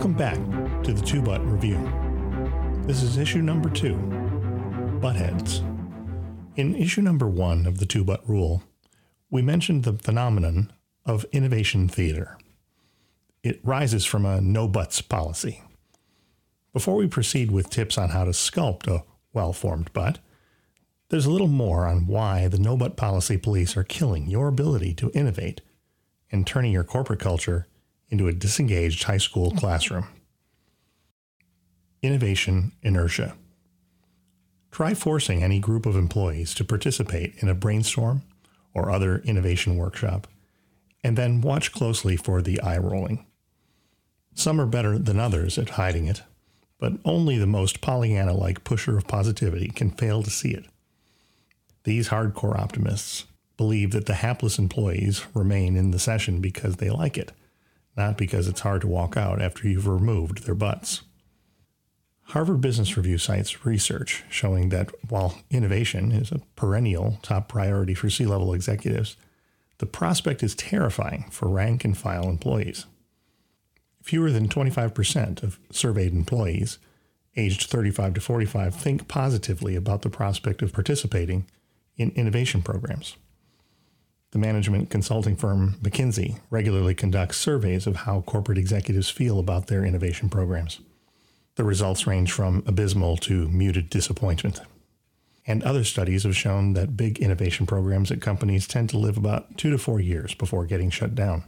Welcome back to the Two But Rule. This is issue number two Buttheads. In issue number one of the Two But Rule, we mentioned the phenomenon of innovation theater. It rises from a no butts policy. Before we proceed with tips on how to sculpt a well formed butt, there's a little more on why the no butt policy police are killing your ability to innovate and turning your corporate culture into a disengaged high school classroom. Innovation inertia. Try forcing any group of employees to participate in a brainstorm or other innovation workshop, and then watch closely for the eye rolling. Some are better than others at hiding it, but only the most Pollyanna like pusher of positivity can fail to see it. These hardcore optimists believe that the hapless employees remain in the session because they like it, not because it's hard to walk out after you've removed their butts. Harvard Business Review cites research showing that while innovation is a perennial top priority for C level executives, the prospect is terrifying for rank and file employees. Fewer than 25% of surveyed employees aged 35 to 45 think positively about the prospect of participating in innovation programs. The management consulting firm McKinsey regularly conducts surveys of how corporate executives feel about their innovation programs. The results range from abysmal to muted disappointment. And other studies have shown that big innovation programs at companies tend to live about two to four years before getting shut down.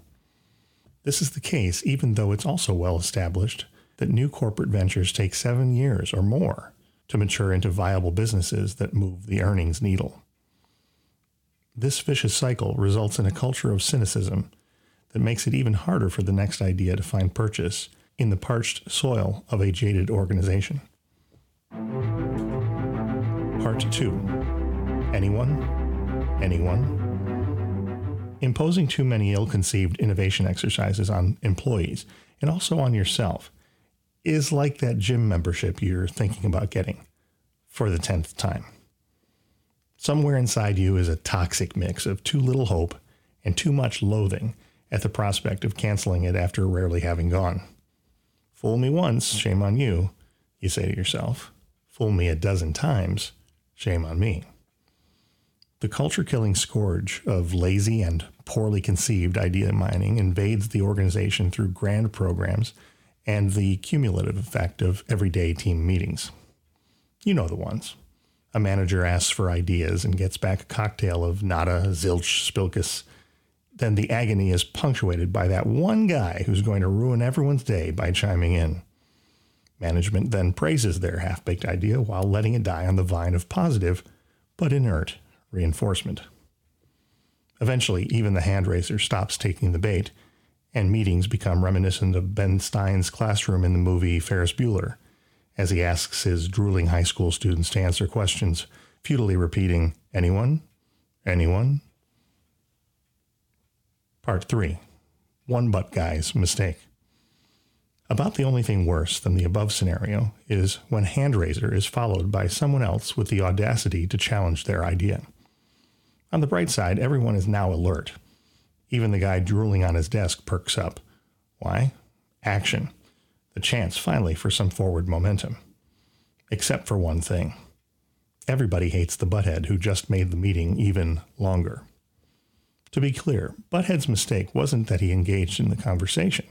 This is the case even though it's also well established that new corporate ventures take seven years or more to mature into viable businesses that move the earnings needle. This vicious cycle results in a culture of cynicism that makes it even harder for the next idea to find purchase in the parched soil of a jaded organization. Part 2 Anyone? Anyone? Imposing too many ill conceived innovation exercises on employees and also on yourself is like that gym membership you're thinking about getting for the 10th time. Somewhere inside you is a toxic mix of too little hope and too much loathing at the prospect of canceling it after rarely having gone. Fool me once, shame on you, you say to yourself. Fool me a dozen times, shame on me. The culture killing scourge of lazy and poorly conceived idea mining invades the organization through grand programs and the cumulative effect of everyday team meetings. You know the ones. A manager asks for ideas and gets back a cocktail of nada, zilch, spilkus. Then the agony is punctuated by that one guy who's going to ruin everyone's day by chiming in. Management then praises their half baked idea while letting it die on the vine of positive, but inert, reinforcement. Eventually, even the hand raiser stops taking the bait, and meetings become reminiscent of Ben Stein's classroom in the movie Ferris Bueller as he asks his drooling high school students to answer questions, futilely repeating, Anyone? Anyone? Part 3 One Butt Guy's Mistake. About the only thing worse than the above scenario is when hand raiser is followed by someone else with the audacity to challenge their idea. On the bright side, everyone is now alert. Even the guy drooling on his desk perks up. Why? Action the chance finally for some forward momentum. Except for one thing everybody hates the butthead who just made the meeting even longer. To be clear, Butthead's mistake wasn't that he engaged in the conversation,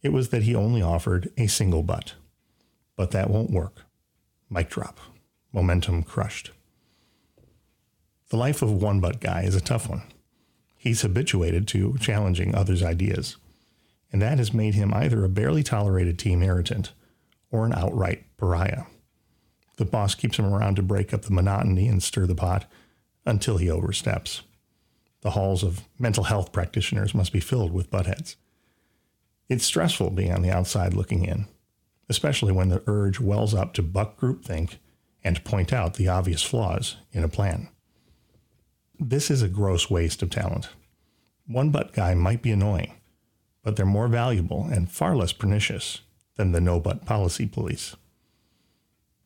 it was that he only offered a single butt. But that won't work. Mic drop. Momentum crushed. The life of one butt guy is a tough one. He's habituated to challenging others' ideas and that has made him either a barely tolerated team irritant or an outright pariah. The boss keeps him around to break up the monotony and stir the pot until he oversteps. The halls of mental health practitioners must be filled with buttheads. It's stressful being on the outside looking in, especially when the urge wells up to buck groupthink and point out the obvious flaws in a plan. This is a gross waste of talent. One butt guy might be annoying, but they're more valuable and far less pernicious than the no but policy police.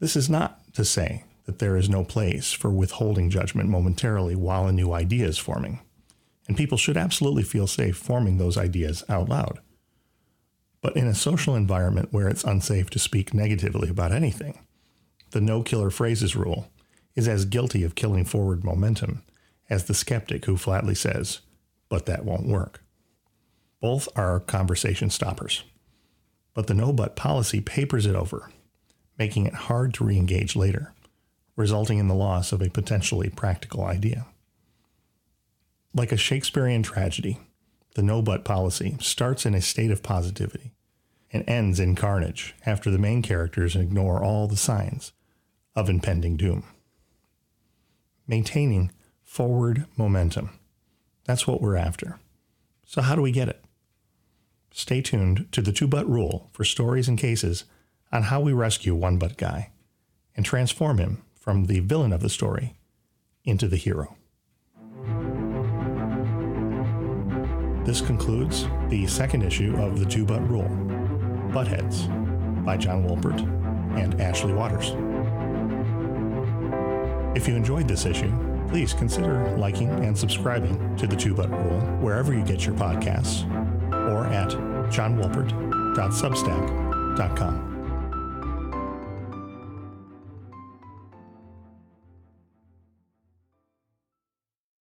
This is not to say that there is no place for withholding judgment momentarily while a new idea is forming, and people should absolutely feel safe forming those ideas out loud. But in a social environment where it's unsafe to speak negatively about anything, the no killer phrases rule is as guilty of killing forward momentum as the skeptic who flatly says, but that won't work. Both are conversation stoppers. But the no but policy papers it over, making it hard to re engage later, resulting in the loss of a potentially practical idea. Like a Shakespearean tragedy, the no but policy starts in a state of positivity and ends in carnage after the main characters ignore all the signs of impending doom. Maintaining forward momentum. That's what we're after. So, how do we get it? Stay tuned to the two but rule for stories and cases on how we rescue one but guy and transform him from the villain of the story into the hero. This concludes the second issue of The Two But Rule Buttheads by John Wolpert and Ashley Waters. If you enjoyed this issue, please consider liking and subscribing to The Two But Rule wherever you get your podcasts or at johnwolpert.substack.com.